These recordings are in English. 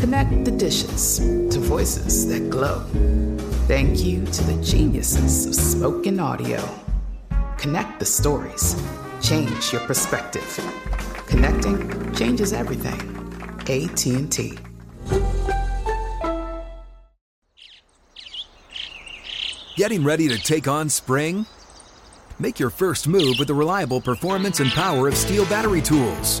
Connect the dishes to voices that glow. Thank you to the geniuses of spoken audio. Connect the stories. Change your perspective. Connecting changes everything. AT&T. Getting ready to take on spring? Make your first move with the reliable performance and power of STIHL battery tools.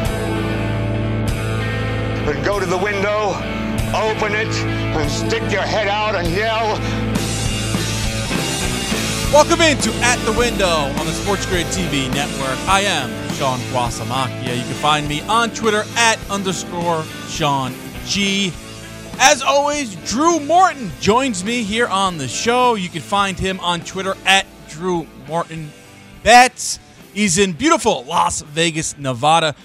and go to the window, open it, and stick your head out and yell. Welcome into At the Window on the Sports Grid TV network. I am Sean Guasamakia. You can find me on Twitter at underscore Sean G. As always, Drew Morton joins me here on the show. You can find him on Twitter at Drew Morton Bets. He's in beautiful Las Vegas, Nevada.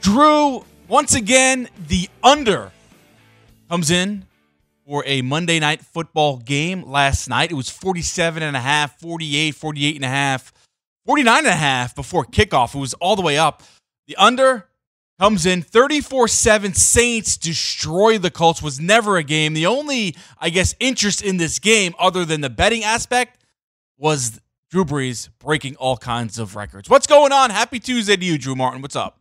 Drew, once again, the under comes in for a Monday night football game last night. It was 47 and a half, 48, 48 and a half, 49 and a half before kickoff. It was all the way up. The under comes in 34-7 Saints destroy the Colts was never a game. The only I guess interest in this game other than the betting aspect was Drew Brees breaking all kinds of records. What's going on? Happy Tuesday to you, Drew Martin. What's up?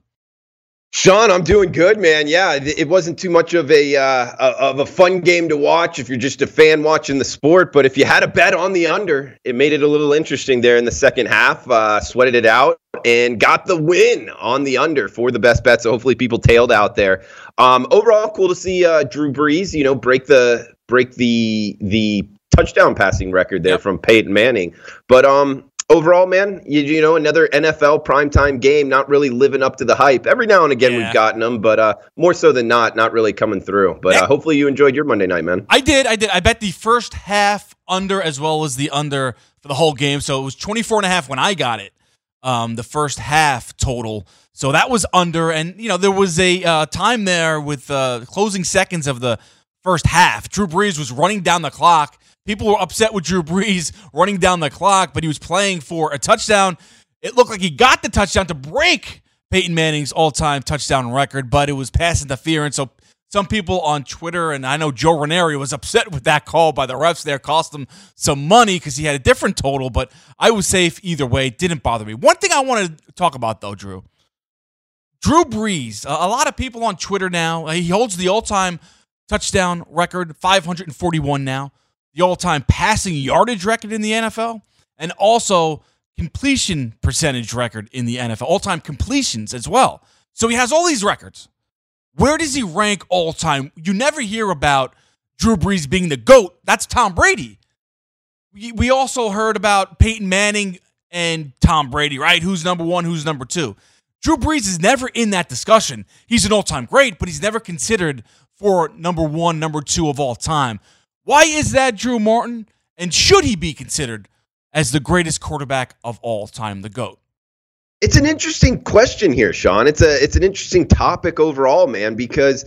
Sean, I'm doing good, man. Yeah, it wasn't too much of a uh, of a fun game to watch if you're just a fan watching the sport. But if you had a bet on the under, it made it a little interesting there in the second half. Uh, sweated it out and got the win on the under for the best bet. So hopefully people tailed out there. Um, overall, cool to see uh, Drew Brees, you know, break the break the the touchdown passing record there yep. from Peyton Manning. But um, overall, man, you, you know, another NFL primetime game, not really living up to the hype. Every now and again, yeah. we've gotten them, but uh, more so than not, not really coming through. But uh, hopefully, you enjoyed your Monday night, man. I did. I did. I bet the first half under as well as the under for the whole game. So it was 24 and a half when I got it. Um, the first half total. So that was under, and you know there was a uh, time there with uh, closing seconds of the first half. Drew Brees was running down the clock People were upset with Drew Brees running down the clock, but he was playing for a touchdown. It looked like he got the touchdown to break Peyton Manning's all time touchdown record, but it was pass interference. So some people on Twitter, and I know Joe Ranieri was upset with that call by the refs there, cost him some money because he had a different total, but I was safe either way. Didn't bother me. One thing I wanted to talk about, though, Drew Drew Brees, a lot of people on Twitter now, he holds the all time touchdown record, 541 now the all time passing yardage record in the NFL, and also completion percentage record in the NFL, all time completions as well. So he has all these records. Where does he rank all time? You never hear about Drew Brees being the GOAT. That's Tom Brady. We also heard about Peyton Manning and Tom Brady, right? Who's number one? Who's number two? Drew Brees is never in that discussion. He's an all time great, but he's never considered for number one, number two of all time. Why is that, Drew Martin? And should he be considered as the greatest quarterback of all time, the GOAT? It's an interesting question here, Sean. It's a it's an interesting topic overall, man, because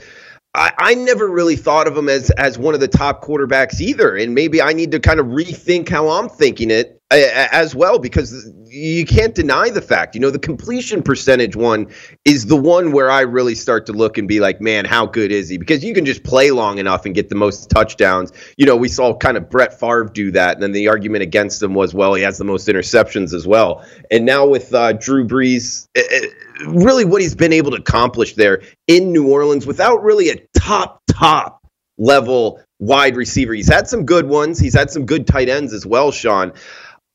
I, I never really thought of him as as one of the top quarterbacks either, and maybe I need to kind of rethink how I'm thinking it as well because you can't deny the fact. You know, the completion percentage one is the one where I really start to look and be like, man, how good is he? Because you can just play long enough and get the most touchdowns. You know, we saw kind of Brett Favre do that, and then the argument against him was, well, he has the most interceptions as well. And now with uh, Drew Brees, it, it, really what he's been able to accomplish there in New Orleans without really a top top level wide receiver. He's had some good ones. He's had some good tight ends as well, Sean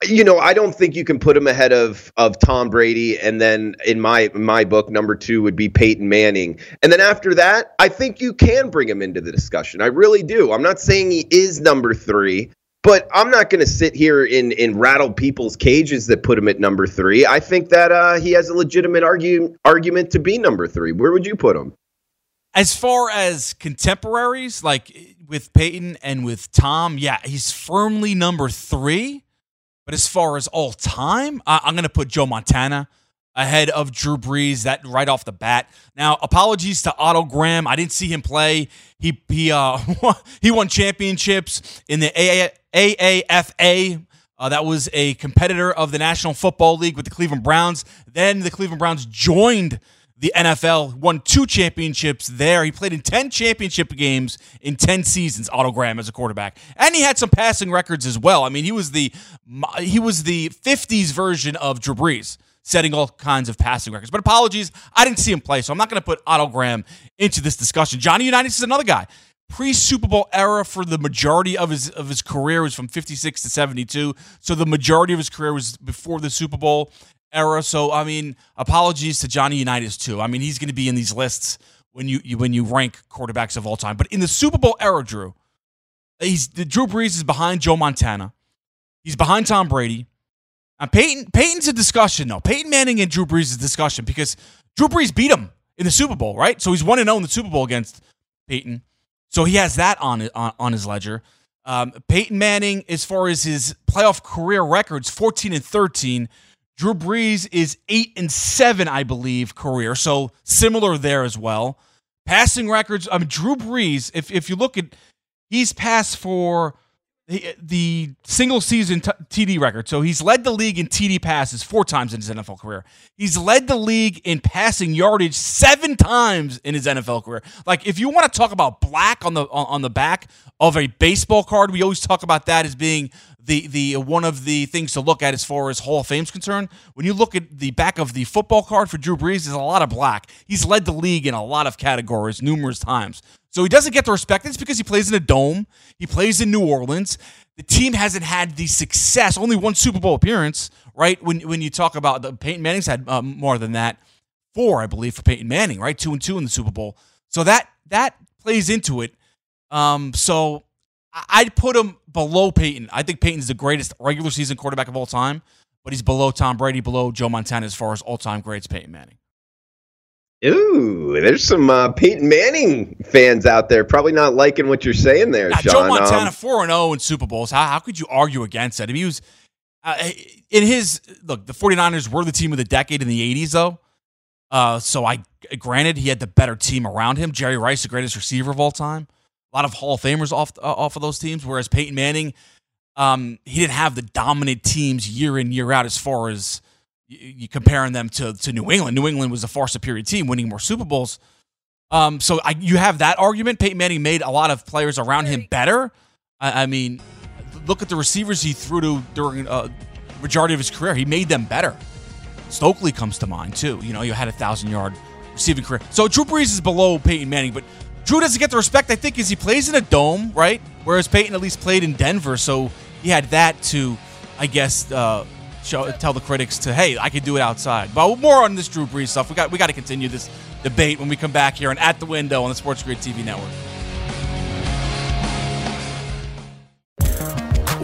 you know, I don't think you can put him ahead of of Tom Brady, and then in my my book, number two would be Peyton Manning, and then after that, I think you can bring him into the discussion. I really do. I'm not saying he is number three, but I'm not going to sit here and, and rattle people's cages that put him at number three. I think that uh, he has a legitimate argue, argument to be number three. Where would you put him? As far as contemporaries, like with Peyton and with Tom, yeah, he's firmly number three. But as far as all time, I- I'm going to put Joe Montana ahead of Drew Brees. That right off the bat. Now, apologies to Otto Graham. I didn't see him play. He he uh he won championships in the AAFC. Uh, that was a competitor of the National Football League with the Cleveland Browns. Then the Cleveland Browns joined the NFL, won two championships there. He played in 10 championship games in 10 seasons, Otto Graham as a quarterback. And he had some passing records as well. I mean, he was the he was the 50s version of Drew Brees, setting all kinds of passing records. But apologies, I didn't see him play, so I'm not going to put Otto Graham into this discussion. Johnny Unitas is another guy. Pre Super Bowl era for the majority of his of his career was from 56 to 72. So the majority of his career was before the Super Bowl era. So I mean, apologies to Johnny Unitas too. I mean, he's going to be in these lists when you, you, when you rank quarterbacks of all time. But in the Super Bowl era, Drew, he's Drew Brees is behind Joe Montana. He's behind Tom Brady. Now Peyton Peyton's a discussion though. Peyton Manning and Drew Brees is a discussion because Drew Brees beat him in the Super Bowl, right? So he's one and zero oh in the Super Bowl against Peyton. So he has that on on, on his ledger. Um, Peyton Manning, as far as his playoff career records, 14 and 13. Drew Brees is eight and seven, I believe, career. So similar there as well. Passing records. I mean, Drew Brees. If if you look at, he's passed for the, the single season t- TD record. So he's led the league in TD passes four times in his NFL career. He's led the league in passing yardage seven times in his NFL career. Like if you want to talk about black on the on, on the back of a baseball card, we always talk about that as being the the one of the things to look at as far as Hall of Fame's concerned. When you look at the back of the football card for Drew Brees, there's a lot of black. He's led the league in a lot of categories numerous times. So he doesn't get the respect. It's because he plays in a dome. He plays in New Orleans. The team hasn't had the success. Only one Super Bowl appearance, right? When when you talk about the Peyton Manning's had uh, more than that, four, I believe, for Peyton Manning, right? Two and two in the Super Bowl. So that that plays into it. Um, so I'd put him below Peyton. I think Peyton's the greatest regular season quarterback of all time, but he's below Tom Brady, below Joe Montana as far as all time greats, Peyton Manning. Ooh, there's some uh, Peyton Manning fans out there probably not liking what you're saying there, now. Joe Montana, um, 4 and 0 in Super Bowls. How, how could you argue against that? I mean, he was uh, in his look, the 49ers were the team of the decade in the 80s, though. Uh, so I granted he had the better team around him. Jerry Rice, the greatest receiver of all time a lot of Hall of Famers off uh, off of those teams. Whereas Peyton Manning, um, he didn't have the dominant teams year in year out as far as you, you comparing them to to New England. New England was a far superior team, winning more Super Bowls. Um, so I, you have that argument. Peyton Manning made a lot of players around him better. I, I mean, look at the receivers he threw to during uh, majority of his career. He made them better. Stokley comes to mind too. You know, you had a thousand yard receiving career. So Drew Brees is below Peyton Manning, but Drew doesn't get the respect, I think, is he plays in a dome, right? Whereas Peyton at least played in Denver, so he had that to, I guess, uh, show, tell the critics to, hey, I can do it outside. But more on this Drew Brees stuff. We got we got to continue this debate when we come back here and at the window on the Sports Grid TV network.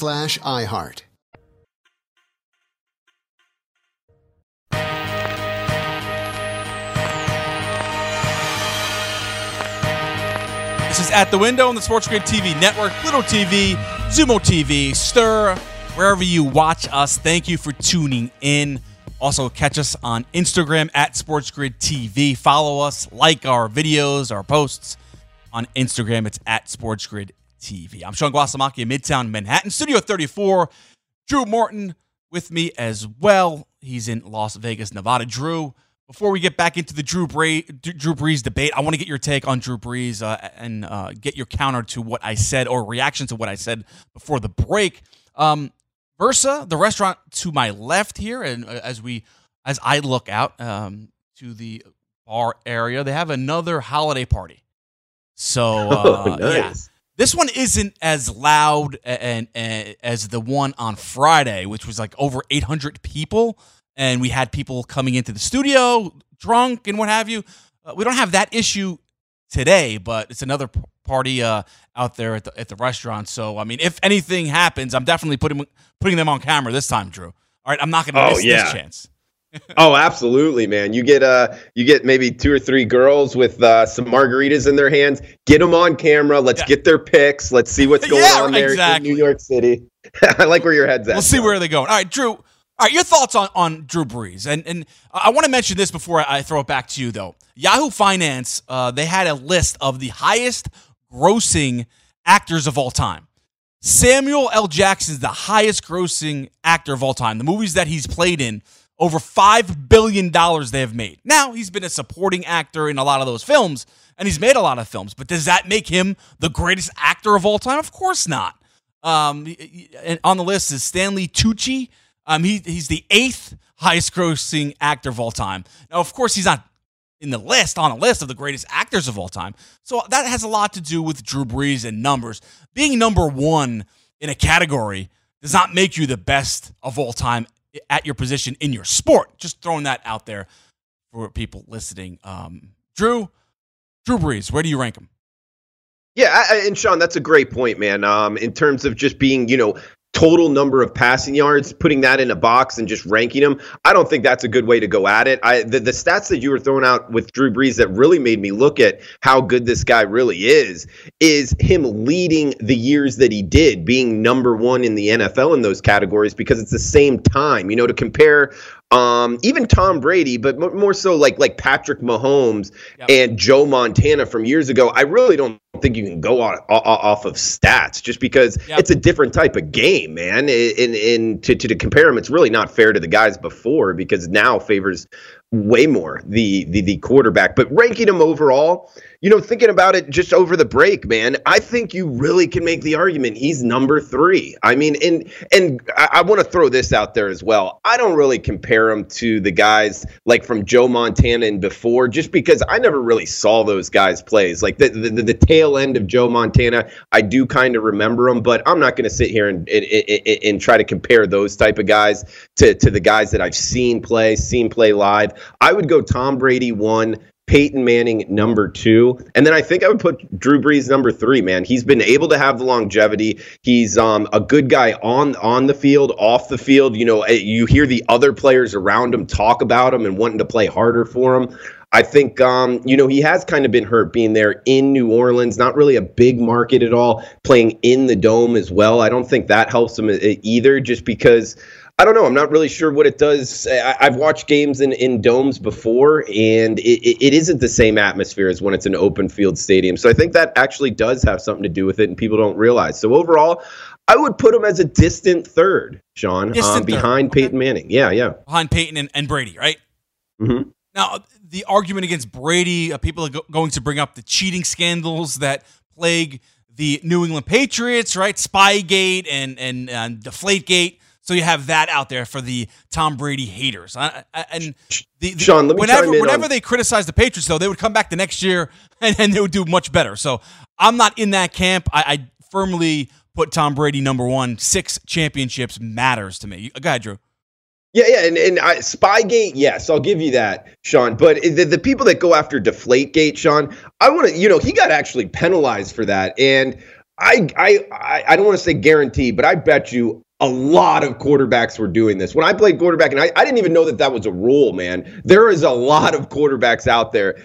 slash iHeart. This is At the Window on the Sports Grid TV Network, Little TV, Xumo TV, Stirr, wherever you watch us. Thank you for tuning in. Also, catch us on Instagram at Sports Grid TV. Follow us, like our videos, our posts on Instagram. It's at Sports Grid TV. I'm Sean Guasamaki in Midtown Manhattan, Studio 34. Drew Morton with me as well. He's in Las Vegas, Nevada. Drew, before we get back into the Drew, Bra- Drew Brees debate, I want to get your take on Drew Brees uh, and uh, get your counter to what I said or reaction to what I said before the break. Um, Versa, the restaurant to my left here, and uh, as we as I look out um, to the bar area, they have another holiday party. So uh, oh, nice. yeah, this one isn't as loud and, and, as the one on Friday, which was like over 800 people, and we had people coming into the studio drunk and what have you. Uh, we don't have that issue today, but it's another p- party uh, out there at the, at the restaurant. So I mean, if anything happens, I'm definitely putting putting them on camera this time, Drew. All right, I'm not going to Oh, miss yeah. this chance. Oh, absolutely, man. You get uh you get maybe two or three girls with uh, some margaritas in their hands. Get them on camera. Let's Yeah. get their pics. Let's see what's going Yeah, on there exactly. in New York City. I like where your head's at. We'll see where they're going. All right, Drew. All right, your thoughts on, on Drew Brees, and and I want to mention this before I throw it back to you, though. Yahoo Finance, uh, they had a list of the highest grossing actors of all time. Samuel L. Jackson is the highest grossing actor of all time. The movies that he's played in, over $5 billion they have made. Now, he's been a supporting actor in a lot of those films, and he's made a lot of films, but does that make him the greatest actor of all time? Of course not. Um, on the list is Stanley Tucci. Um, he, he's the eighth highest grossing actor of all time. Now, of course, he's not in the list on a list of the greatest actors of all time. So that has a lot to do with Drew Brees and numbers. Being number one in a category does not make you the best of all time at your position in your sport. Just throwing that out there for people listening. Um, Drew, Drew Brees, where do you rank him? Yeah, I, and Sean, that's a great point, man. Um, in terms of just being, you know, total number of passing yards, putting that in a box and just ranking them, I don't think that's a good way to go at it. I the, the stats that you were throwing out with Drew Brees that really made me look at how good this guy really is is him leading the years that he did, being number one in the NFL in those categories because it's the same time. You know, to compare um, even Tom Brady, but more so like like Patrick Mahomes yep. and Joe Montana from years ago. I really don't think you can go off, off of stats just because yep. it's a different type of game, man. And and to, to to compare them, it's really not fair to the guys before because now favors way more the the the quarterback. But ranking them overall, you know, thinking about it just over the break, man, I think you really can make the argument he's number three. I mean, and and I, I want to throw this out there as well. I don't really compare him to the guys like from Joe Montana and before, just because I never really saw those guys plays. Like the the, the tail end of Joe Montana, I do kind of remember him, but I'm not going to sit here and, and, and and try to compare those type of guys to to the guys that I've seen play, seen play live. I would go Tom Brady one. Peyton Manning number two, and then I think I would put Drew Brees number three. Man, he's been able to have the longevity. He's um, a good guy on on the field, off the field. You know, eh, you hear the other players around him talk about him and wanting to play harder for him. I think, um, you know, he has kind of been hurt being there in New Orleans, not really a big market at all, playing in the dome as well. I don't think that helps him eh, either, just because I don't know. I'm not really sure what it does. I, have watched games in, in domes before, and it, it isn't the same atmosphere as when it's an open field stadium. So I think that actually does have something to do with it, and people don't realize. So overall, I would put him as a distant third, Sean, distant um, behind third. Peyton Manning. Yeah, yeah. Behind Peyton and, and Brady, right? Mm-hmm. Now, the argument against Brady, uh, people are go- going to bring up the cheating scandals that plague the New England Patriots, right? Spygate and, and, and Deflategate. So you have that out there for the Tom Brady haters. I, I, and the, the, Sean, let me whenever, whenever on... they criticize the Patriots, though, they would come back the next year and, and they would do much better. So I'm not in that camp. I, I firmly put Tom Brady number one. Six championships matters to me. Go ahead, Drew. Yeah, yeah, and and I, Spygate, yes, I'll give you that, Sean. But the, the people that go after Deflategate, Sean, I want to, you know, he got actually penalized for that, and I, I, I don't want to say guarantee, but I bet you a lot of quarterbacks were doing this. When I played quarterback, and I, I didn't even know that that was a rule, man. There is a lot of quarterbacks out there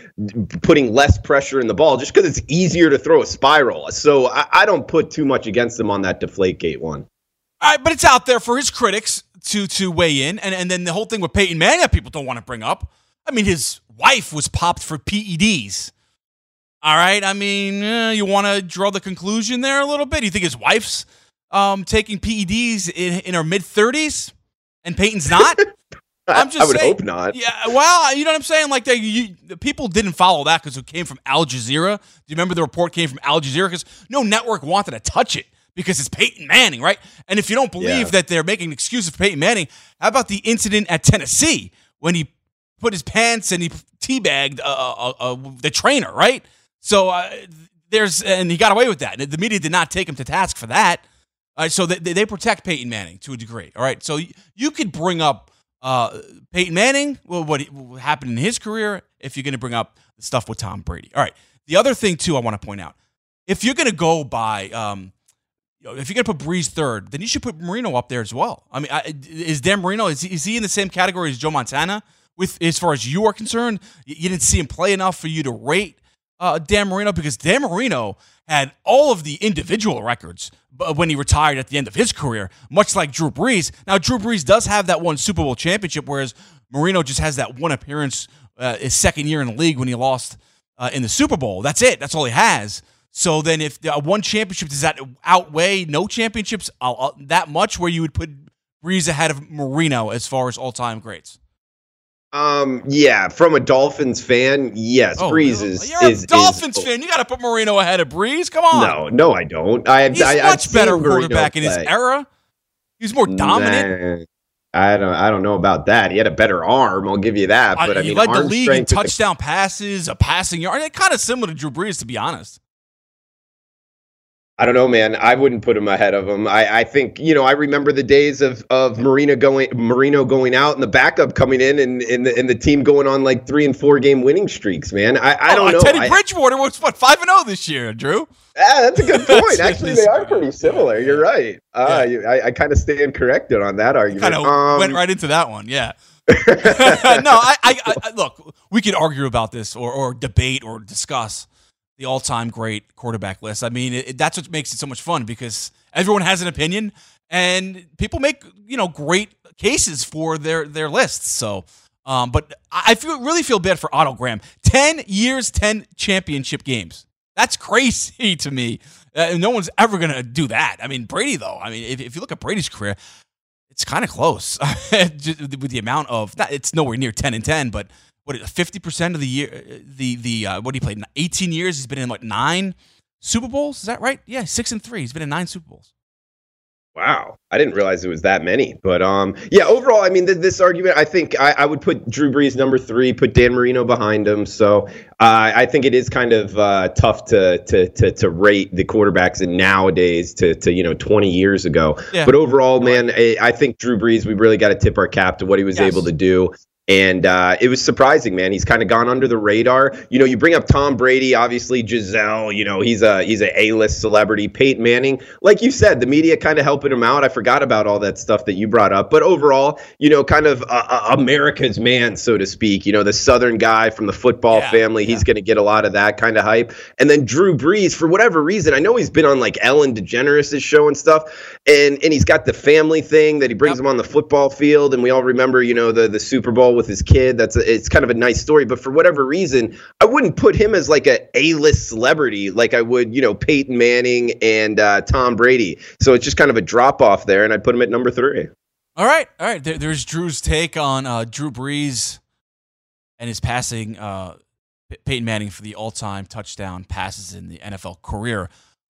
putting less pressure in the ball just because it's easier to throw a spiral. So I, I, don't put too much against them on that Deflategate one. All right, but it's out there for his critics to to weigh in, and and then the whole thing with Peyton Manning that people don't want to bring up. I mean, his wife was popped for PEDs. All right, I mean, eh, you want to draw the conclusion there a little bit? You think his wife's um, taking PEDs in, in her mid 30s and Peyton's not? I'm just I would saying, hope not. Yeah, well, you know what I'm saying? Like, they, you, people didn't follow that because it came from Al Jazeera. Do you remember the report came from Al Jazeera? Because no network wanted to touch it because it's Peyton Manning, right? And if you don't believe yeah. that they're making excuses for Peyton Manning, how about the incident at Tennessee when he put his pants and he teabagged uh, uh, uh, the trainer, right? So uh, there's, and he got away with that. The media did not take him to task for that. All right, so they, they protect Peyton Manning to a degree. All right, so you could bring up uh, Peyton Manning, well, what, what happened in his career, if you're going to bring up stuff with Tom Brady. All right, the other thing too, I want to point out, if you're going to go by, um, if you're going to put Brees third, then you should put Marino up there as well. I mean, I, is Dan Marino is he, is he in the same category as Joe Montana? With as far as you are concerned, you didn't see him play enough for you to rate uh, Dan Marino because Dan Marino had all of the individual records when he retired at the end of his career, much like Drew Brees. Now, Drew Brees does have that one Super Bowl championship, whereas Marino just has that one appearance uh, his second year in the league when he lost uh, in the Super Bowl. That's it. That's all he has. So then, if uh, one championship does that outweigh no championships uh, uh, that much, where you would put Brees ahead of Marino as far as all time greats? Um, yeah, from a Dolphins fan, yes, oh, Brees is. You're is, a Dolphins is, fan. You got to put Marino ahead of Brees. Come on. No, no, I don't. I, He's I, much better quarterback in his era. He's more dominant. Nah. I don't. I don't know about that. He had a better arm. I'll give you that. But I, I mean, he led the league in touchdown passes, a passing yard. Kind of similar to Drew Brees, to be honest. I don't know, man. I wouldn't put him ahead of him. I, I think you know. I remember the days of of Marino going Marino going out and the backup coming in, and and the, and the team going on like three and four game winning streaks. Man, I, I don't oh, know. Teddy Bridgewater was what five and zero this year, Drew. Yeah, that's a good point. Actually, they are pretty similar. You're right. Uh, yeah. I, I kind of stand corrected on that argument. Kind of um, went right into that one. Yeah. no, I, I, I, look. We could argue about this, or or debate, or discuss the all-time great quarterback list. I mean, it, that's what makes it so much fun because everyone has an opinion, and people make you know great cases for their their lists. So, um, but I feel really feel bad for Otto Graham. Ten years, ten championship games. That's crazy to me. Uh, no one's ever gonna do that. I mean, Brady though. I mean, if, if you look at Brady's career, it's kind of close with the amount of. It's nowhere near ten and ten, but what fifty percent of the year the the uh, what he played eighteen years. He's been in like nine Super Bowls? Is that right? Yeah, six and three. He's been in nine Super Bowls. Wow, I didn't realize it was that many. But um, yeah, overall, I mean, th- this argument, I think I, I, would put Drew Brees number three, put Dan Marino behind him. So uh, I think it is kind of uh, tough to, to to to rate the quarterbacks in nowadays to to you know 20 years ago. Yeah. But overall, man, I, I, think Drew Brees, we really got to tip our cap to what he was yes. able to do. And uh, it was surprising, man. He's kind of gone under the radar. You know, you bring up Tom Brady, obviously Gisele. You know, he's a he's a A-list celebrity. Peyton Manning, like you said, the media kind of helping him out. I forgot about all that stuff that you brought up, but overall, you know, kind of uh, uh America's man, so to speak. You know, the Southern guy from the football yeah, family. He's going to get a lot of that kind of hype. And then Drew Brees, for whatever reason, I know he's been on like Ellen DeGeneres' show and stuff, and and he's got the family thing that he brings yep. him on the football field, and we all remember, you know, the the Super Bowl with his kid. That's a, it's kind of a nice story, but for whatever reason, I wouldn't put him as like a A-list celebrity like I would, you know, Peyton Manning and uh, Tom Brady. So it's just kind of a drop off there, and I'd put him at number three. All right, all right. There, there's Drew's take on uh, Drew Brees and his passing. Uh, Peyton Manning for the all-time touchdown passes in the NFL career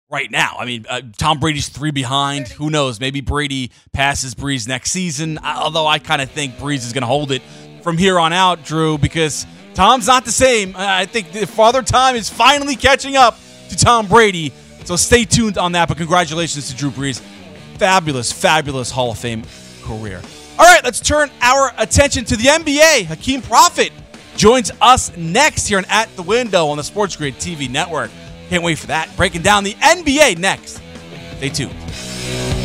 right now. I mean, uh, Tom Brady's three behind. Who knows? Maybe Brady passes Brees next season. Although I kind of think Brees is going to hold it from here on out, Drew, because Tom's not the same. I think the Father Time is finally catching up to Tom Brady. So stay tuned on that. But congratulations to Drew Brees. Fabulous, fabulous Hall of Fame career. All right, let's turn our attention to the NBA. Hakeem Prophet joins us next here on At the Window on the Sports Grid TV network. Can't wait for that. Breaking down the NBA next. Stay tuned.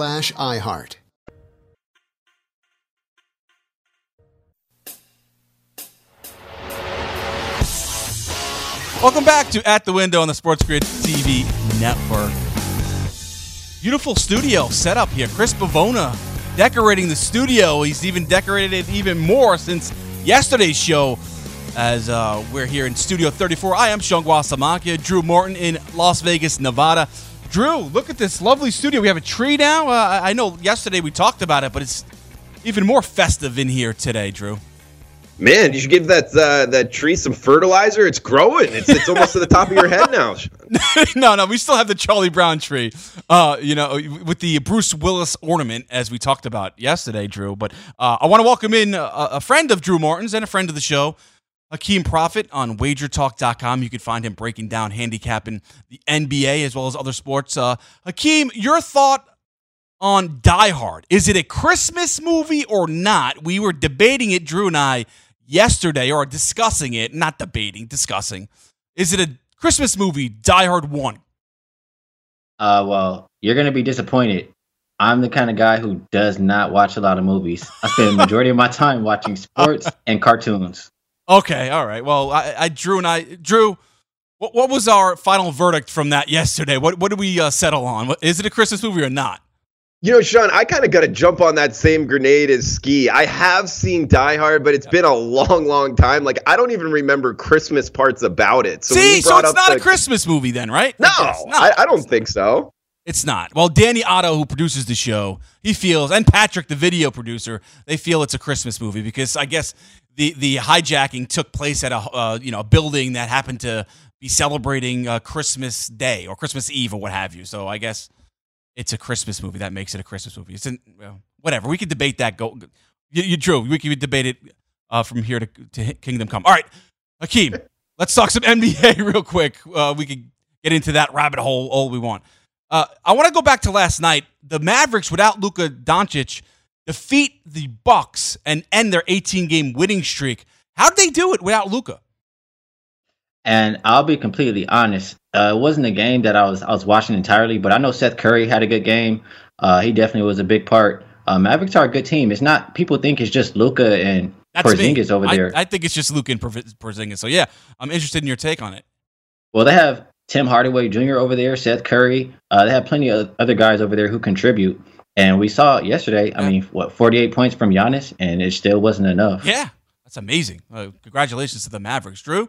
iHeart. Welcome back to At the Window on the Sports Grid TV network. Beautiful studio setup here. Chris Bavona decorating the studio. He's even decorated it even more since yesterday's show as uh, we're here in Studio 34. I am Shangwa Samakia, Drew Morton in Las Vegas, Nevada. Drew, look at this lovely studio. We have a tree now. Uh, I know yesterday we talked about it, but it's even more festive in here today, Drew. Man, you should give that uh, that tree some fertilizer. It's growing. It's it's almost to the top of your head now. no, no, we still have the Charlie Brown tree. Uh, you know, with the Bruce Willis ornament, as we talked about yesterday, Drew. But uh, I want to welcome in a, a, friend of Drew Martin's and a friend of the show, Hakeem Prophet on WagerTalk.com. You can find him breaking down handicapping the NBA as well as other sports. Uh, Hakeem, your thought on Die Hard? Is it a Christmas movie or not? We were debating it, Drew and I yesterday or discussing it, not debating, discussing. Is it a Christmas movie, Die Hard 1? Uh, well, you're going to be disappointed. I'm the kind of guy who does not watch a lot of movies. I spend the majority of my time watching sports and cartoons. Okay, all right. Well, I, I Drew and I, Drew, what, what was our final verdict from that yesterday? What what did we uh, settle on? Is it a Christmas movie or not? You know, Sean, I kind of got to jump on that same grenade as Ski. I have seen Die Hard, but it's been a long, long time. Like I don't even remember Christmas parts about it. So See, so it's not the... a Christmas movie then, right? No, I, I, don't think so. It's not. Well, Danny Otto, who produces the show, he feels, and Patrick, the video producer, they feel it's a Christmas movie because I guess the the hijacking took place at a uh, you know a building that happened to be celebrating uh, Christmas Day or Christmas Eve or what have you. So I guess it's a Christmas movie. That makes it a Christmas movie. It's in, well, whatever. We could debate that. Go, you, you Drew. We could debate it uh, from here to, to Kingdom Come. All right, Hakeem. let's talk some NBA real quick. Uh, we could get into that rabbit hole all we want. Uh, I want to go back to last night. The Mavericks, without Luka Doncic, defeat the Bucks and end their 18 game winning streak. How'd they do it without Luka? And I'll be completely honest. Uh, it wasn't a game that I was I was watching entirely, but I know Seth Curry had a good game. Uh, he definitely was a big part. Uh, Mavericks are a good team. It's not people think it's just Luka and That's Porzingis me. over there. I, I, think it's just Luka and Porzingis. So yeah, I'm interested in your take on it. Well, they have Tim Hardaway Jr. over there, Seth Curry. Uh, they have plenty of other guys over there who contribute. And we saw yesterday. Yeah. I mean, what 48 points from Giannis, and it still wasn't enough. Yeah, that's amazing. Uh, congratulations to the Mavericks, Drew.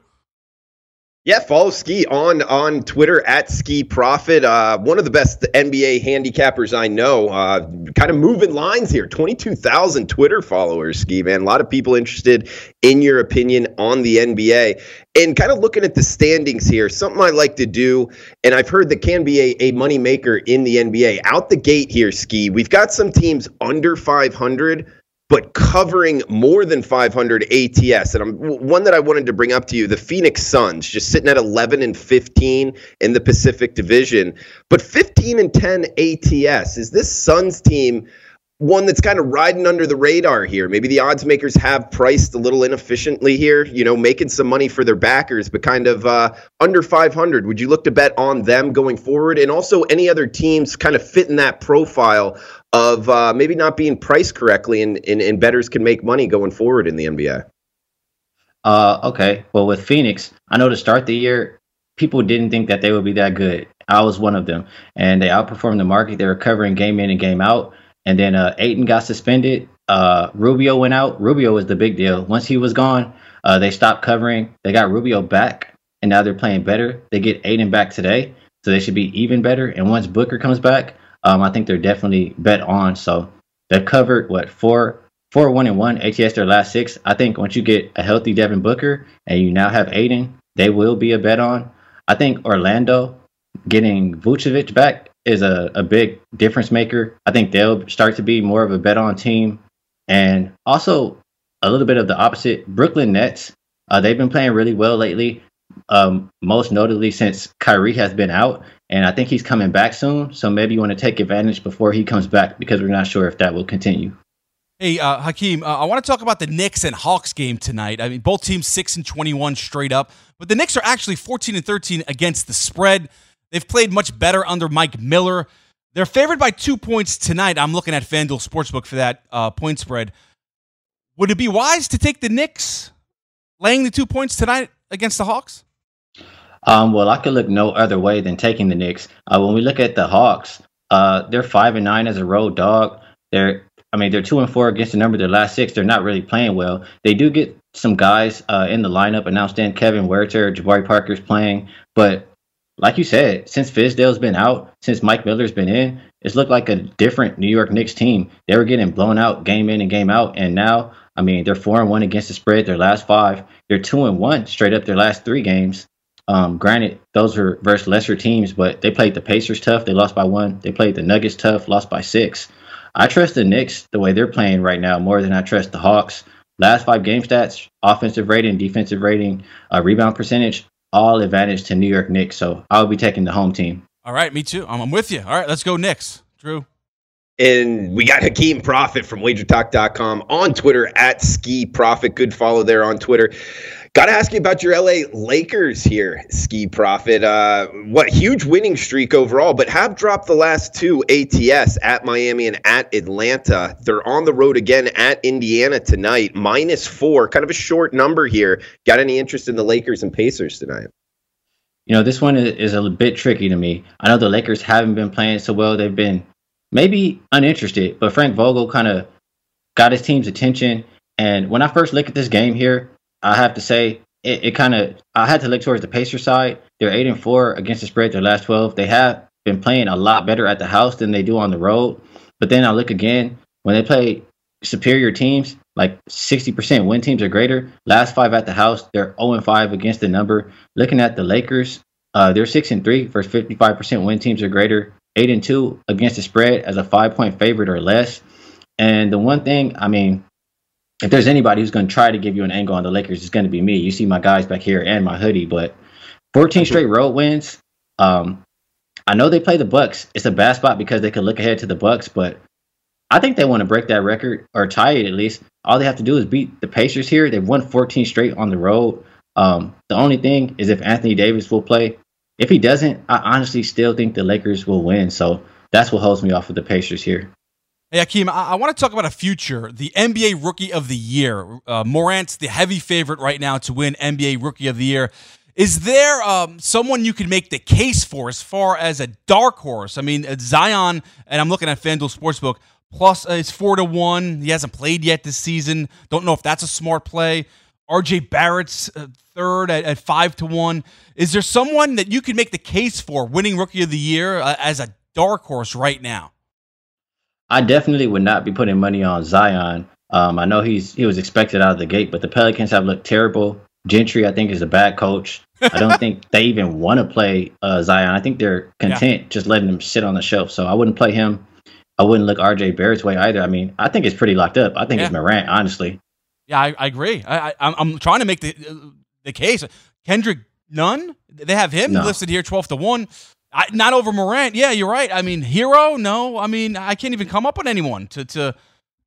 Yeah, follow Ski on on Twitter at Ski Profit. Uh, one of the best NBA handicappers I know. Uh, kind of moving lines here. Twenty two thousand Twitter followers. Ski man, a lot of people interested in your opinion on the NBA and kind of looking at the standings here. Something I like to do, and I've heard that can be a, a money maker in the NBA. Out the gate here, Ski. We've got some teams under five hundred but covering more than 500 ATS. And I'm one that I wanted to bring up to you, the Phoenix Suns, just sitting at 11 and 15 in the Pacific Division, but 15 and 10 ATS. Is this Suns team one that's kind of riding under the radar here? Maybe the odds makers have priced a little inefficiently here, you know, making some money for their backers, but kind of uh, under 500. Would you look to bet on them going forward? And also any other teams kind of fit in that profile of uh, maybe not being priced correctly, and, and, and betters can make money going forward in the NBA. Uh, okay. Well, with Phoenix, I know to start the year, people didn't think that they would be that good. I was one of them, and they outperformed the market. They were covering game in and game out. And then uh, Ayton got suspended. Uh, Rubio went out. Rubio was the big deal. Once he was gone, uh, they stopped covering. They got Rubio back, and now they're playing better. They get Ayton back today, so they should be even better. And once Booker comes back, um, I think they're definitely bet on. So they've covered what four, four, one and one ATS their last six. I think once you get a healthy Devin Booker and you now have Ayton, they will be a bet on. I think Orlando getting Vucevic back is a, a big difference maker. I think they'll start to be more of a bet on team. And also a little bit of the opposite. Brooklyn Nets, uh, they've been playing really well lately, um, most notably since Kyrie has been out. And I think he's coming back soon. So maybe you want to take advantage before he comes back because we're not sure if that will continue. Hey, uh, Hakeem, uh, I want to talk about the Knicks and Hawks game tonight. I mean, both teams 6 and 21 straight up, but the Knicks are actually 14 and 13 against the spread. They've played much better under Mike Miller. They're favored by two points tonight. I'm looking at FanDuel Sportsbook for that uh, point spread. Would it be wise to take the Knicks laying the two points tonight against the Hawks? Um, well, I could look no other way than taking the Knicks. Uh, when we look at the Hawks, uh, they're five and nine as a road dog. They're, I mean, they're two and four against the number their last six. They're not really playing well. They do get some guys uh, in the lineup, and now stand Kevin Huerter, Jabari Parker's playing, but like you said, since Fizdale's been out, since Mike Miller's been in, it's looked like a different New York Knicks team. They were getting blown out game in and game out, and now, I mean, they're four and one against the spread. Their last five, they're two and one straight up their last three games. Um, granted, those were versus lesser teams, but they played the Pacers tough. They lost by one. They played the Nuggets tough, lost by six. I trust the Knicks the way they're playing right now more than I trust the Hawks. Last five game stats: offensive rating, defensive rating, uh, rebound percentage all advantage to New York Knicks. So I'll be taking the home team. All right, me too. I'm, I'm with you. All right, let's go Knicks. Drew. And we got Hakeem Profit from wagertalk.com on Twitter at Ski Profit. Good follow there on Twitter. Got to ask you about your LA Lakers here, Ski Profit. Uh, what huge winning streak overall, but have dropped the last two ATS at Miami and at Atlanta. They're on the road again at Indiana tonight, minus four, kind of a short number here. Got any interest in the Lakers and Pacers tonight? You know, this one is a bit tricky to me. I know the Lakers haven't been playing so well. They've been maybe uninterested, but Frank Vogel kind of got his team's attention. And when I first look at this game here, I have to say it, it kind of I had to look towards the Pacer side. They're eight and four against the spread their last twelve. They have been playing a lot better at the house than they do on the road. But then I look again when they play superior teams, like 60% win teams or greater. Last five at the house, they're 0 and 5 against the number. Looking at the Lakers, uh, they're 6 and 3 versus 55% win teams or greater. 8 and 2 against the spread as a five point favorite or less. And the one thing, I mean, if there's anybody who's going to try to give you an angle on the Lakers, it's going to be me. You see my guys back here and my hoodie, but 14 straight road wins. Um, I know they play the Bucks. It's a bad spot because they could look ahead to the Bucks, but I think they want to break that record or tie it at least. All they have to do is beat the Pacers here. They've won 14 straight on the road. Um, the only thing is if Anthony Davis will play. If he doesn't, I honestly still think the Lakers will win. So that's what holds me off of the Pacers here. Hey, Akeem, I, I want to talk about a future. The NBA Rookie of the Year. Uh, Morant's the heavy favorite right now to win NBA Rookie of the Year. Is there um, someone you can make the case for as far as a dark horse? I mean, Zion, and I'm looking at FanDuel Sportsbook, plus uh, it's four to one. He hasn't played yet this season. Don't know if that's a smart play. RJ Barrett's uh, third at, at, five to one. Is there someone that you can make the case for winning Rookie of the Year uh, as a dark horse right now? I definitely would not be putting money on Zion. Um, I know he's he was expected out of the gate, but the Pelicans have looked terrible. Gentry, I think, is a bad coach. I don't think they even want to play uh, Zion. I think they're content yeah. just letting him sit on the shelf. So I wouldn't play him. I wouldn't look RJ Barrett's way either. I mean, I think it's pretty locked up. I think yeah. it's Morant, honestly. Yeah, I, I agree. I, I, am trying to make the the case. Kendrick Nunn, they have him no. listed here, twelve to one. I, not over Morant. Yeah, you're right. I mean, Herro. No, I mean, I can't even come up with anyone to to.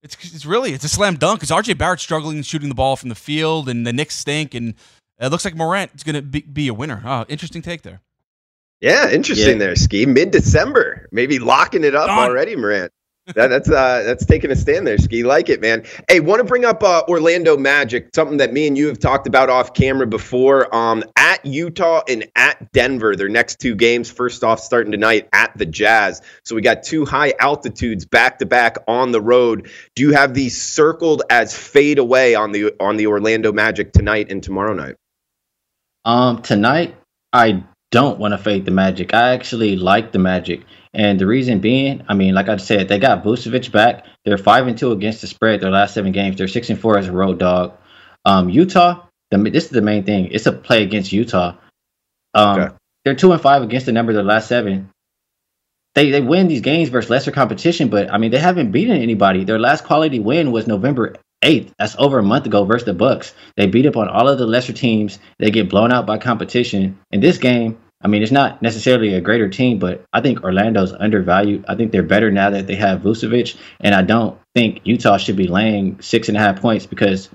It's it's really it's a slam dunk because RJ Barrett's struggling and shooting the ball from the field, and the Knicks stink, and it looks like Morant is going to be, be, a winner. Oh, interesting take there. Yeah, interesting yeah. there, Ski. Mid December, maybe locking it up already, Morant that, that's uh, that's taking a stand there, Ski. Like it, man. Hey, want to bring up uh, Orlando Magic, something that me and you have talked about off camera before. Um, at Utah and at Denver, their next two games. First off, starting tonight at the Jazz. So we got two high altitudes back to back on the road. Do you have these circled as fade away on the on the Orlando Magic tonight and tomorrow night? Um, tonight I don't want to fade the Magic. I actually like the Magic. And the reason being, I mean, like I said, they got Vucevic back. They're five and two against the spread their last seven games. They're six and four as a road dog. Um, Utah, the, this is the main thing. It's a play against Utah. Um, okay. They're two and five against the number of their last seven. they they win these games versus lesser competition, but I mean they haven't beaten anybody. Their last quality win was November eighth. That's over a month ago versus the Bucks. They beat up on all of the lesser teams. They get blown out by competition. In this game, I mean it's not necessarily a greater team, but I think Orlando's undervalued. I think they're better now that they have Vucevic, and I don't think Utah should be laying six and a half points because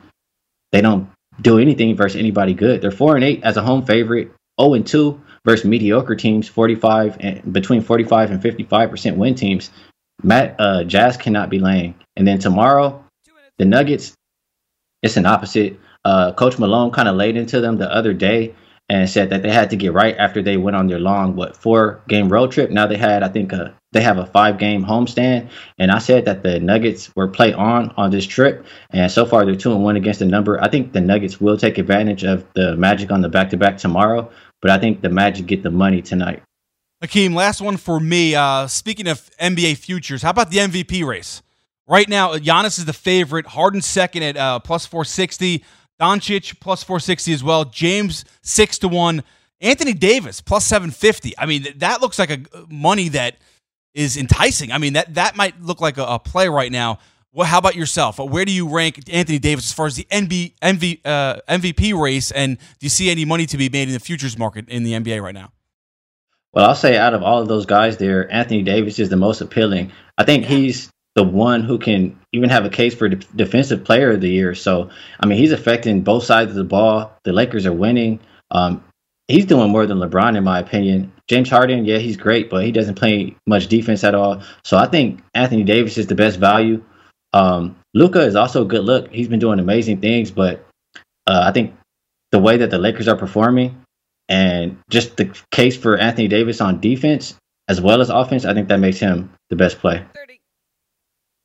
they don't do anything versus anybody good. They're four and eight as a home favorite, zero oh and two versus mediocre teams, 45 and between 45 and 55 percent win teams. Matt uh, Jazz cannot be laying. And then tomorrow, the Nuggets, it's an opposite. Uh, Coach Malone kind of laid into them the other day and said that they had to get right after they went on their long what four game road trip. Now they had I think a, they have a five game homestand, and I said that the Nuggets were play on on this trip, and so far they're two and one against the number. I think the Nuggets will take advantage of the Magic on the back to back tomorrow, but I think the Magic get the money tonight. Hakeem, last one for me. Uh, speaking of NBA futures, how about the MVP race? Right now, Giannis is the favorite. Harden second at uh, plus 460. Doncic plus 460 as well. James six to one. Anthony Davis plus 750. I mean, that looks like a money that is enticing. I mean, that that might look like a, a play right now. Well, how about yourself? Where do you rank Anthony Davis as far as the NB, MV, uh, MVP race? And do you see any money to be made in the futures market in the NBA right now? Well, I'll say out of all of those guys there, Anthony Davis is the most appealing. I think he's the one who can even have a case for de- defensive player of the year. So, I mean, he's affecting both sides of the ball. The Lakers are winning. Um, he's doing more than LeBron, in my opinion. James Harden, yeah, he's great, but he doesn't play much defense at all. So I think Anthony Davis is the best value. Um, Luka is also a good look. He's been doing amazing things, but uh, I think the way that the Lakers are performing and just the case for Anthony Davis on defense as well as offense, I think that makes him the best play.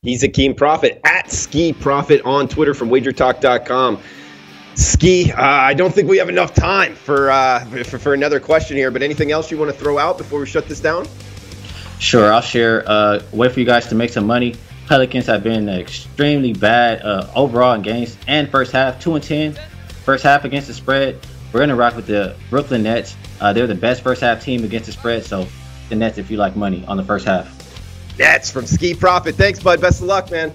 He's Hakeem Profit at Ski Profit on Twitter from wagertalk.com. Ski, uh, I don't think we have enough time for, uh, for, for another question here, but anything else you want to throw out before we shut this down? Sure, I'll share. Uh, way for you guys to make some money. Pelicans have been extremely bad uh, overall in games and first half, two and ten. First half against the spread. We're gonna rock with the Brooklyn Nets. Uh, they're the best first half team against the spread, so the Nets if you like money on the first half. Nets from Ski Profit. Thanks, bud. Best of luck, man.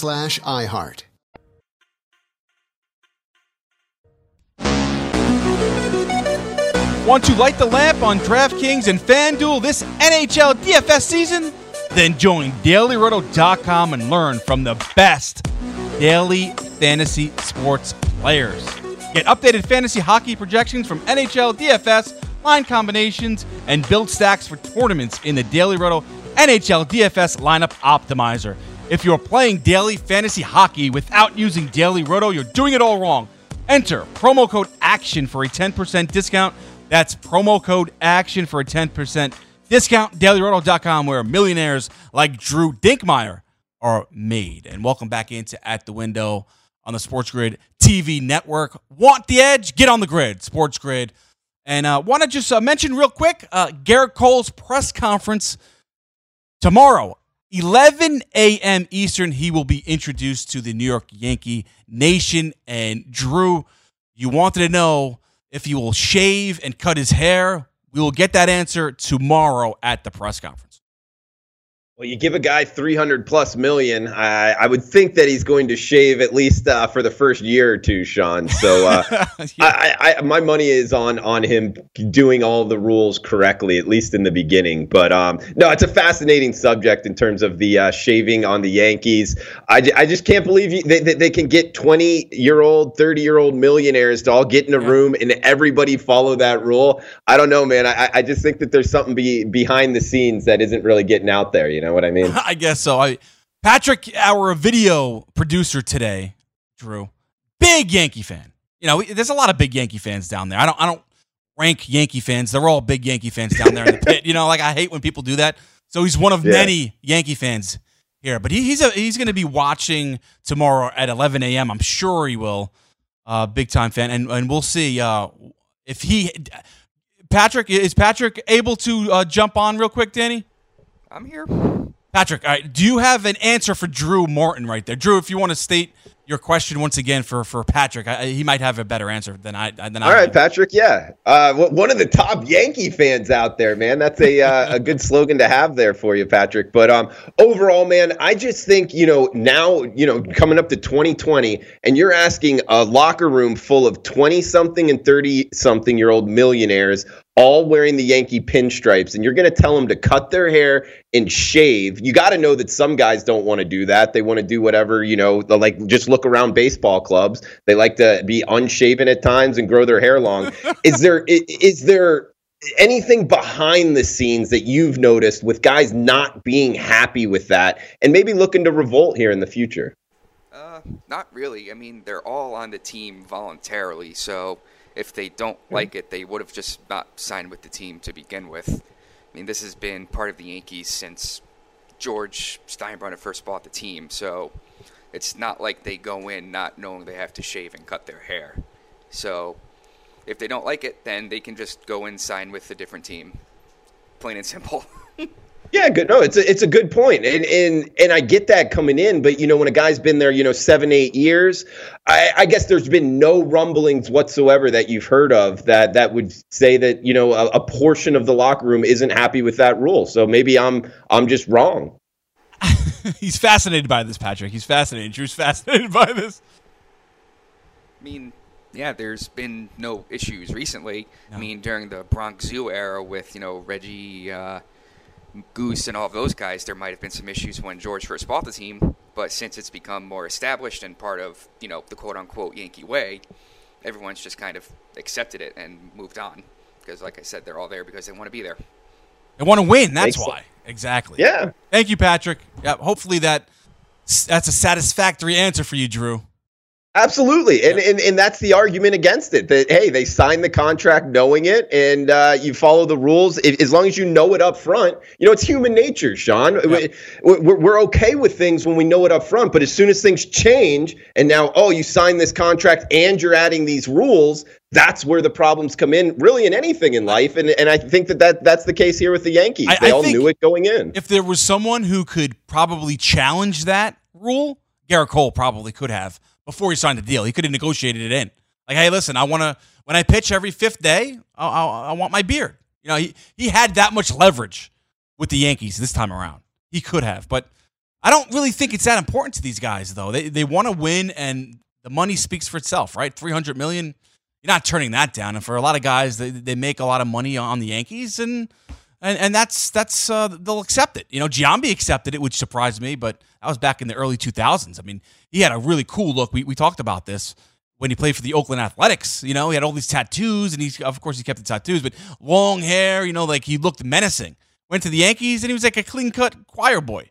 slash iHeart. Want to light the lamp on DraftKings and FanDuel this NHL DFS season? Then join DailyRoto.com and learn from the best daily fantasy sports players. Get updated fantasy hockey projections from NHL DFS, line combinations, and build stacks for tournaments in the Daily Roto NHL DFS lineup optimizer. If you're playing daily fantasy hockey without using Daily Roto, you're doing it all wrong. Enter promo code ACTION for a 10% discount. That's promo code ACTION for a 10% discount. DailyRoto.com, where millionaires like Drew Dinkmeyer are made. And welcome back into At the Window on the Sports Grid TV network. Want the edge? Get on the grid, Sports Grid. And uh, want to just uh, mention real quick uh, Gerrit Cole's press conference tomorrow, 11 a.m. Eastern. He will be introduced to the New York Yankee Nation. And Drew, you wanted to know if he will shave and cut his hair. We will get that answer tomorrow at the press conference. Well, you give a guy 300 plus million. I, I would think that he's going to shave at least uh, for the first year or two, Sean. So uh, I, I, I, my money is on on him doing all the rules correctly, at least in the beginning. But um, no, it's a fascinating subject in terms of the uh, shaving on the Yankees. I, I just can't believe you, they, they can get 20 year old, 30 year old millionaires to all get in a room and everybody follow that rule. I don't know, man. I, I just think that there's something be, behind the scenes that isn't really getting out there. You know what I mean? I guess so. I Patrick, our video producer today, Drew, big Yankee fan. You know, there's a lot of big Yankee fans down there. I don't I don't rank Yankee fans. They're all big Yankee fans down there in the pit. You know, like I hate when people do that. So he's one of yeah. many Yankee fans here. But he, he's a, he's going to be watching tomorrow at 11 a.m. I'm sure he will. Uh, big time fan, and and we'll see uh, if he. Patrick is Patrick able to uh, jump on real quick, Danny? I'm here. Patrick, right, do you have an answer for Drew Morton right there? Drew, if you want to state your question once again for for Patrick, I, he might have a better answer than I. Than All I right, Patrick. Yeah, uh, one of the top Yankee fans out there, man. That's a uh, a good slogan to have there for you, Patrick. But um, overall, man, I just think you know now you know coming up to 2020, and you're asking a locker room full of 20 something and 30 something year old millionaires all wearing the Yankee pinstripes, and you're going to tell them to cut their hair and shave. You got to know that some guys don't want to do that. They want to do whatever, you know, like just look around baseball clubs. They like to be unshaven at times and grow their hair long. is there is there anything behind the scenes that you've noticed with guys not being happy with that and maybe looking to revolt here in the future? Uh, not really. I mean, they're all on the team voluntarily, so if they don't like it, they would have just not signed with the team to begin with. I mean, this has been part of the Yankees since George Steinbrenner first bought the team, so it's not like they go in not knowing they have to shave and cut their hair. So if they don't like it, then they can just go and sign with a different team. Plain and simple. Yeah, good. No, it's a, it's a good point, and and and I get that coming in, but you know when a guy's been there, you know, seven eight years, I, I guess there's been no rumblings whatsoever that you've heard of that that would say that you know a, a portion of the locker room isn't happy with that rule. So maybe I'm I'm just wrong. He's fascinated by this, Patrick. He's fascinated. Drew's fascinated by this. I mean, yeah, there's been no issues recently. No. I mean, during the Bronx Zoo era with you know Reggie. Uh, Goose and all of those guys, there might have been some issues when George first bought the team. But since it's become more established and part of you know the quote unquote Yankee way, everyone's just kind of accepted it and moved on. Because, like I said, they're all there because they want to be there. They want to win. That's Thanks. why. Exactly. Yeah. Thank you, Patrick. Yeah. Hopefully that that's a satisfactory answer for you, Drew. Absolutely, and, and and that's the argument against it. That hey, they signed the contract knowing it, and uh, you follow the rules if, as long as you know it up front. You know, it's human nature, Sean. Yeah. We're, we're okay with things when we know it up front, but as soon as things change, and now oh, you signed this contract and you're adding these rules, that's where the problems come in. Really, in anything in life, and and I think that, that that's the case here with the Yankees. I, they I all knew it going in. If there was someone who could probably challenge that rule, Gerrit Cole probably could have before he signed the deal. He could have negotiated it in. Like, hey, listen, I want to when I pitch every fifth day, I, I, I want my beard. You know, he he had that much leverage with the Yankees this time around. He could have, but I don't really think it's that important to these guys though. They they want to win, and the money speaks for itself, right? Three hundred million. You're not turning that down. And for a lot of guys, they, they make a lot of money on the Yankees, and and and that's that's uh, they'll accept it. You know, Giambi accepted it, which surprised me, but that was back in the early 2000s. I mean, he had a really cool look. We we talked about this when he played for the Oakland Athletics. You know, he had all these tattoos, and he's of course he kept the tattoos, but long hair. You know, like he looked menacing. Went to the Yankees, and he was like a clean cut choir boy.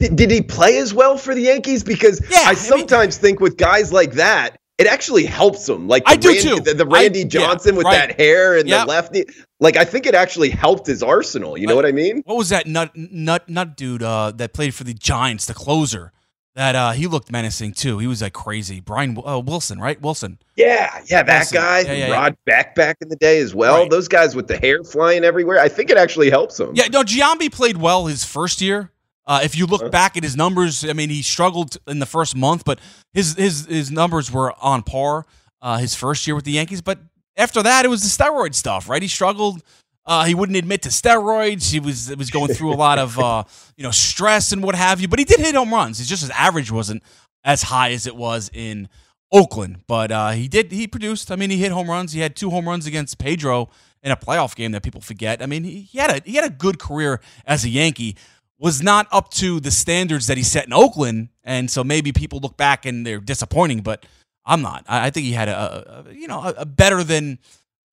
Did, did he play as well for the Yankees? Because yeah, I sometimes I mean, think with guys like that, it actually helps him. Like I do Randy, too. The, the Randy I, Johnson yeah, with right. that hair and yep. the lefty. Like I think it actually helped his arsenal. You know what I mean? What was that nut nut nut dude uh, that played for the Giants, the closer? That uh, he looked menacing too. He was like crazy. Brian uh, Wilson, right? Wilson. Yeah, yeah, that Wilson. guy. Yeah, yeah, Rod. Beck back in the day as well. Right. Those guys with the hair flying everywhere. I think it actually helps him. Yeah, no, Giambi played well his first year. Uh, if you look back at his numbers, I mean, he struggled in the first month, but his his his numbers were on par uh, his first year with the Yankees. But after that, it was the steroid stuff, right? He struggled. Uh, he wouldn't admit to steroids. He was was going through a lot of uh, you know stress and what have you. But he did hit home runs. It's just his average wasn't as high as it was in Oakland. But uh, he did he produced. I mean, he hit home runs. He had two home runs against Pedro in a playoff game that people forget. I mean, he, he had a he had a good career as a Yankee was not up to the standards that he set in Oakland, and so maybe people look back and they're disappointing. But I'm not. I, think he had a, a you know a, a, better than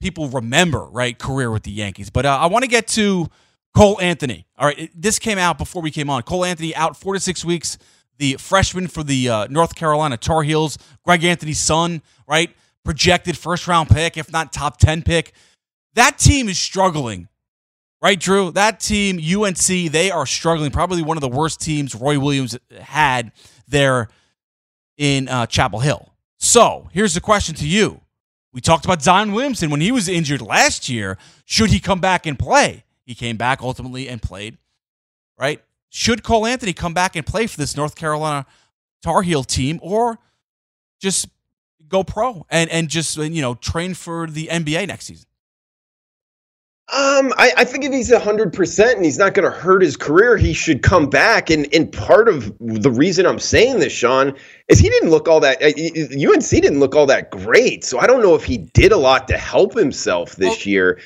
people remember right career with the Yankees. But uh, I want to get to Cole Anthony. All right, it, this came out before we came on. Cole Anthony out four to six weeks. The freshman for the uh, North Carolina Tar Heels, Greg Anthony's son, right? Projected first round pick, if not top ten pick. That team is struggling Right, Drew? That team, UNC, they are struggling. Probably one of the worst teams Roy Williams had there in uh, Chapel Hill. So here's the question to you. We talked about Zion Williamson when he was injured last year. Should he come back and play? He came back ultimately and played, right? Should Cole Anthony come back and play for this North Carolina Tar Heel team or just go pro and, and just, you know, train for the NBA next season? Um, I, I, think if he's hundred percent and he's not going to hurt his career, he should come back. And and part of the reason I'm saying this, Sean, is he didn't look all that. UNC uh, didn't look all that great. So I don't know if he did a lot to help himself this well, year.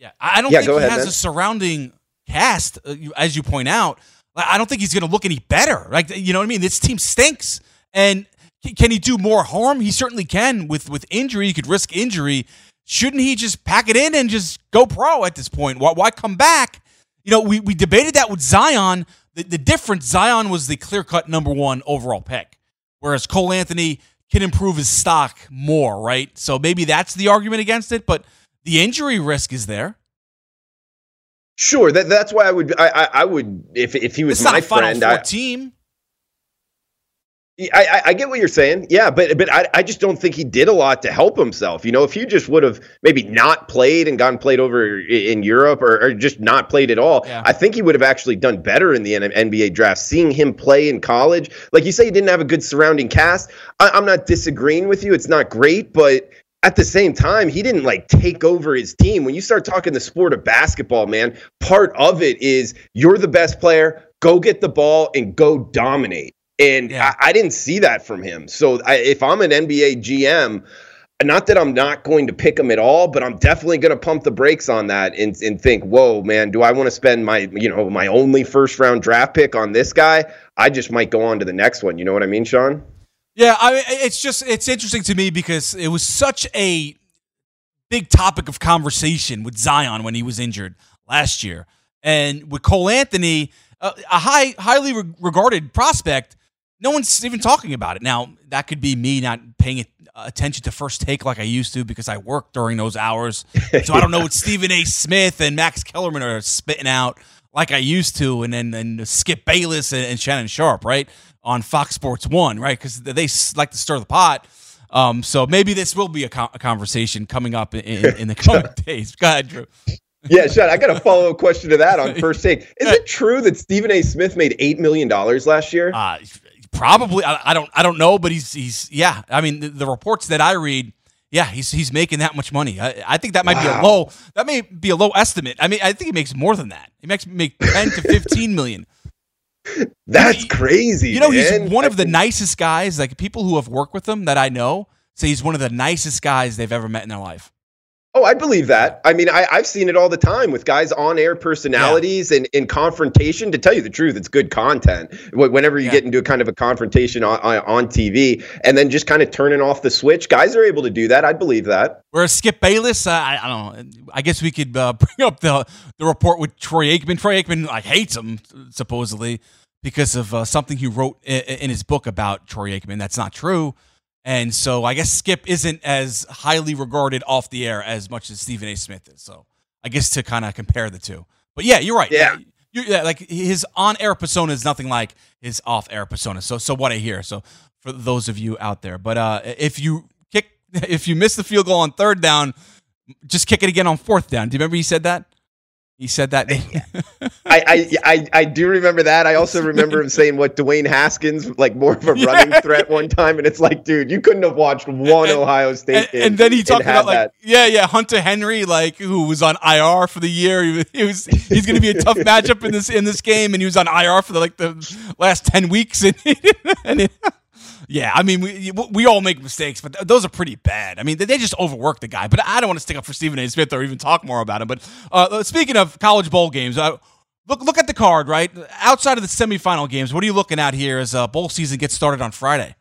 Yeah, I don't yeah, think he ahead, has man. a surrounding cast, uh, as you point out. I don't think he's going to look any better. Like you know what I mean? This team stinks, and can he do more harm? He certainly can. With with injury, he could risk injury shouldn't he just pack it in and just go pro at this point? Why, why come back? You know, we, we debated that with Zion. The, the difference, Zion was the clear cut number one overall pick, whereas Cole Anthony can improve his stock more, right? So maybe that's the argument against it, but the injury risk is there. Sure, that, that's why I would I, I, I would if if he was it's my friend. I, team. I, I, get what you're saying. Yeah, but but I, I just don't think he did a lot to help himself. You know, if he just would have maybe not played and gotten played over in Europe or, or just not played at all, yeah. I think he would have actually done better in the NBA draft. Seeing him play in college, like you say, he didn't have a good surrounding cast. I, I'm not disagreeing with you. It's not great, but at the same time, he didn't like take over his team. When you start talking the sport of basketball, man, part of it is you're the best player, go get the ball and go dominate. And yeah. I, I, didn't see that from him. So I, if I'm an NBA GM, not that I'm not going to pick him at all, but I'm definitely going to pump the brakes on that and, and think, whoa, man, do I want to spend my, you know, my only first round draft pick on this guy? I just might go on to the next one. You know what I mean, Sean? Yeah, I mean, it's just it's interesting to me because it was such a big topic of conversation with Zion when he was injured last year, and with Cole Anthony, uh, a high highly re- regarded prospect no one's even talking about it. Now, that could be me not paying attention to first take like I used to because I work during those hours. So I don't know what Stephen A. Smith and Max Kellerman are spitting out like I used to, and then and Skip Bayless and, and Shannon Sharpe, right, on Fox Sports One, right, because they like to stir the pot. Um, so maybe this will be a, co- a conversation coming up in, in, in the coming days. Go ahead, Drew. yeah, Sean, I got a follow up question to that on first take. Is it true that Stephen A. Smith made eight million dollars last year? Uh, probably. I, I, don't. I don't know, but he's he's yeah. I mean, the, the, reports that I read, yeah, he's he's making that much money. I, I think that might wow. be a low. That may be a low estimate. I mean, I think he makes more than that. He makes make ten to fifteen million. That's crazy. You know, man. he's one of the nicest guys. Like people who have worked with him that I know say he's one of the nicest guys they've ever met in their life. Oh, I believe that. I mean, I, have seen it all the time with guys on air personalities yeah. and in confrontation. To tell you the truth, it's good content. Whenever you yeah. get into a kind of a confrontation on, on TV and then just kind of turning off the switch, guys are able to do that. I believe that. Whereas Skip Bayless, uh, I, I, don't know. I guess we could uh, bring up the the report with Troy Aikman. Troy Aikman like hates him supposedly because of uh, something he wrote in, in his book about Troy Aikman. That's not true. And so I guess Skip isn't as highly regarded off the air as much as Stephen A. Smith is. So I guess to kind of compare the two. But yeah, you're right. Yeah. You, yeah, like his on-air persona is nothing like his off-air persona. So, so what I hear. So, for those of you out there, but uh, if you kick, if you miss the field goal on third down, just kick it again on fourth down. Do you remember he said that? He said that. I, I, I I do remember that. I also remember him saying what Dwayne Haskins like more of a yeah. running threat one time, and it's like, dude, you couldn't have watched one and, Ohio State and, and then he talked about like, that. yeah, yeah, Hunter Henry, like who was on IR for the year. He was, he was he's going to be a tough matchup in this in this game, and he was on IR for the, like the last ten weeks, and, and it, yeah, I mean, we we all make mistakes, but those are pretty bad. I mean, they just overwork the guy. But I don't want to stick up for Stephen A. Smith or even talk more about him. But uh, uh, speaking of college bowl games, uh, look look at the card. Right outside of the semifinal games, what are you looking at here as uh, bowl season gets started on Friday?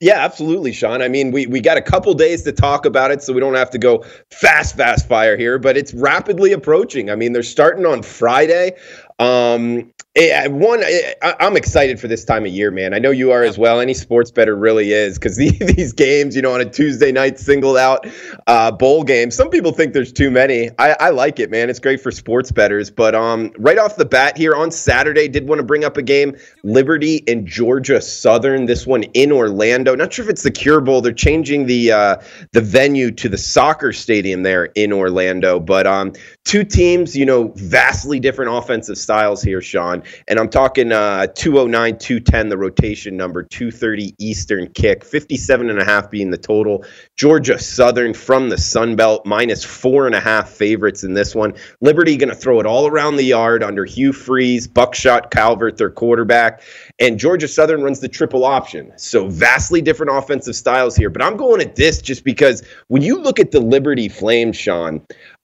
Yeah, absolutely, Sean. I mean, we, we got a couple days to talk about it, so we don't have to go fast, fast fire here, but it's rapidly approaching. I mean, they're starting on Friday. Um, eh, one, eh, I, am excited for this time of year, man. I know you are as well. Any sports better really is because the, these games, you know, on a Tuesday night singled out uh, bowl game. Some people think there's too many. I, I like it, man. It's great for sports betters. But um, right off the bat here on Saturday, did want to bring up a game: Liberty and Georgia Southern. This one in Orlando. Not sure if it's the Cure Bowl. They're changing the uh, the venue to the soccer stadium there in Orlando. But um, two teams, you know, vastly different offensive styles here, Sean. And I'm talking uh, 209, 210, the rotation number, 230 Eastern kick, 57 and a half being the total. Georgia Southern from the Sun Belt, minus four and a half favorites in this one. Liberty going to throw it all around the yard under Hugh Freeze, Buckshot Calvert, their quarterback. And Georgia Southern runs the triple option. So vastly different offensive styles here. But I'm going at this just because when you look at the Liberty Flames, Sean,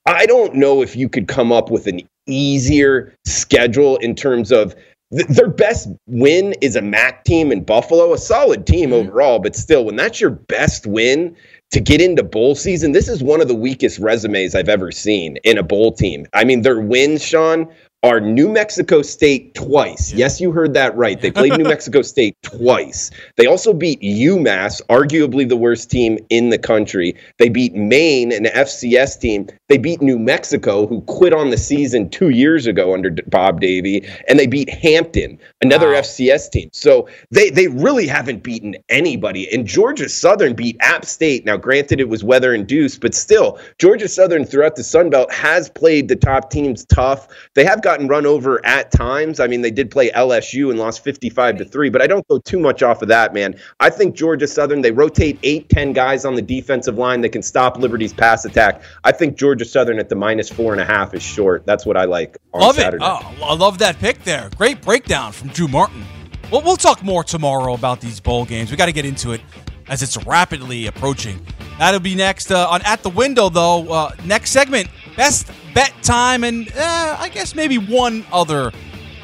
I don't know if you could come up with an easier schedule in terms of th- their best win is a MAC team in Buffalo, a solid team mm-hmm. overall, but still, when that's your best win to get into bowl season, this is one of the weakest resumes I've ever seen in a bowl team. I mean, their wins, Sean, are New Mexico State twice. Yeah. Yes, you heard that right. They played New Mexico State twice. They also beat UMass, arguably the worst team in the country. They beat Maine, an FCS team. They beat New Mexico, who quit on the season two years ago under Bob Davie, and they beat Hampton, another wow. FCS team. So they they really haven't beaten anybody. And Georgia Southern beat App State. Now, granted, it was weather induced, but still, Georgia Southern throughout the Sun Belt has played the top teams tough. They have got gotten run over at times. I mean, they did play LSU and lost 55 to 3, but I don't go too much off of that, man. I think Georgia Southern, they rotate eight, 10 guys on the defensive line that can stop Liberty's pass attack. I think Georgia Southern at the minus four and a half is short. That's what I like love Saturday. It. Oh, I love that pick there. Great breakdown from Drew Martin. Well, we'll talk more tomorrow about these bowl games. We got to get into it as it's rapidly approaching. That'll be next uh, on At the Window, though. Uh, next segment, best bet time, and uh, I guess maybe one other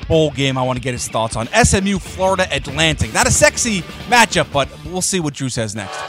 bowl game I want to get his thoughts on. SMU Florida Atlantic. Not a sexy matchup, but we'll see what Drew says next.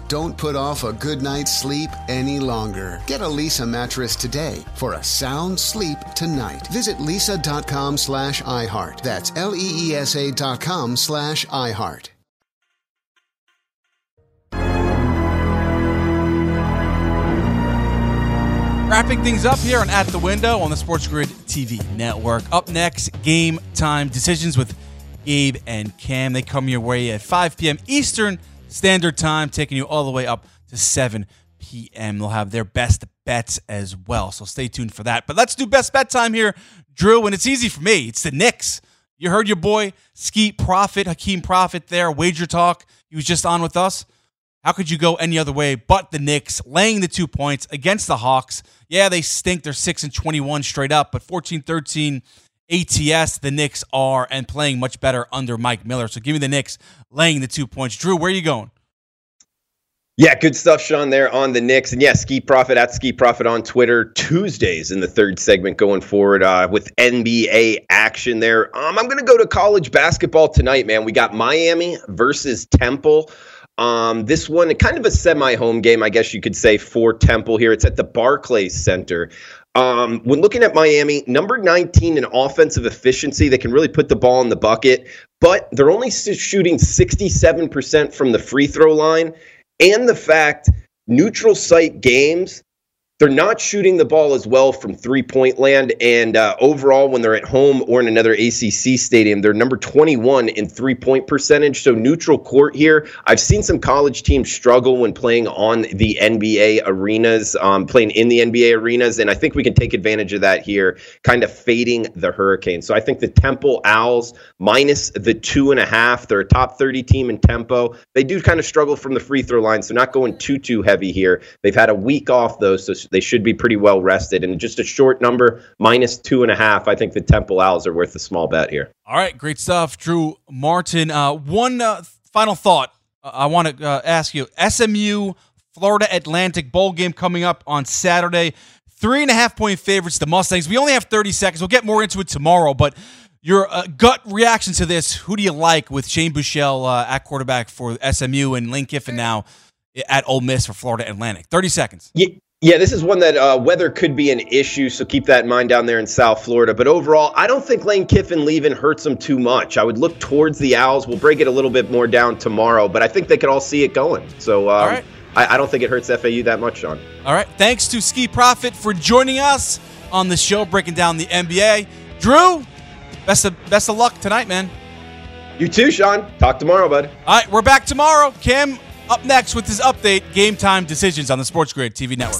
Don't put off a good night's sleep any longer. Get a Leesa mattress today for a sound sleep tonight. Visit leesa.com slash iHeart. That's L-E-E-S-A dot com slash iHeart. Wrapping things up here on At the Window on the Sports Grid TV network. Up next, game time decisions with Gabe and Cam. They come your way at 5 p.m. Eastern Standard Time, taking you all the way up to 7 p.m. They'll have their best bets as well. So stay tuned for that. But let's do best bet time here, Drew. And it's easy for me. It's the Knicks. You heard your boy Skeet Profit, Hakeem Profit there, Wager Talk. He was just on with us. How could you go any other way but the Knicks laying the two points against the Hawks? Yeah, they stink. They're 6 and 21 straight up, but 14 13 ATS, the Knicks are, and playing much better under Mike Miller. So give me the Knicks laying the two points. Drew, where are you going? Yeah, good stuff, Sean, there on the Knicks. And yeah, Ski Profit at Ski Profit on Twitter. Tuesdays in the third segment going forward uh, with NBA action there. Um, I'm going to go to college basketball tonight, man. We got Miami versus Temple. Um, this one, kind of a semi home game, I guess you could say, for Temple here. It's at the Barclays Center. Um, when looking at Miami, number 19 in offensive efficiency, they can really put the ball in the bucket, but they're only shooting 67% from the free throw line. And the fact neutral site games they're not shooting the ball as well from three point land. And uh, overall, when they're at home or in another ACC stadium, they're number 21 in three point percentage. So, neutral court here. I've seen some college teams struggle when playing on the NBA arenas, um, playing in the NBA arenas. And I think we can take advantage of that here, kind of fading the Hurricanes. So, I think the Temple Owls minus the two and a half. They're a top 30 team in tempo. They do kind of struggle from the free throw line. So, not going too, too heavy here. They've had a week off, though. So, they should be pretty well rested. And just a short number, minus two and a half. I think the Temple Owls are worth a small bet here. All right, great stuff, Drew Martin. Uh, one uh, final thought uh, I want to uh, ask you: SMU Florida Atlantic bowl game coming up on Saturday. Three and a half point favorites, the Mustangs. We only have 30 seconds. We'll get more into it tomorrow, but your uh, gut reaction to this, who do you like with Shane Buechele uh, at quarterback for SMU and Lane Kiffin now at Ole Miss for Florida Atlantic? 30 seconds. Yeah. Yeah, this is one that uh, weather could be an issue, so keep that in mind down there in South Florida. But overall, I don't think Lane Kiffin leaving hurts them too much. I would look towards the Owls. We'll break it a little bit more down tomorrow, but I think they could all see it going. So um, right. I, I don't think it hurts FAU that much, Sean. All right. Thanks to Ski Profit for joining us on the show, breaking down the NBA. Drew, best of best of luck tonight, man. You too, Sean. Talk tomorrow, bud. All right, we're back tomorrow. Kim up next with his update, game time decisions on the Sports Grid TV network.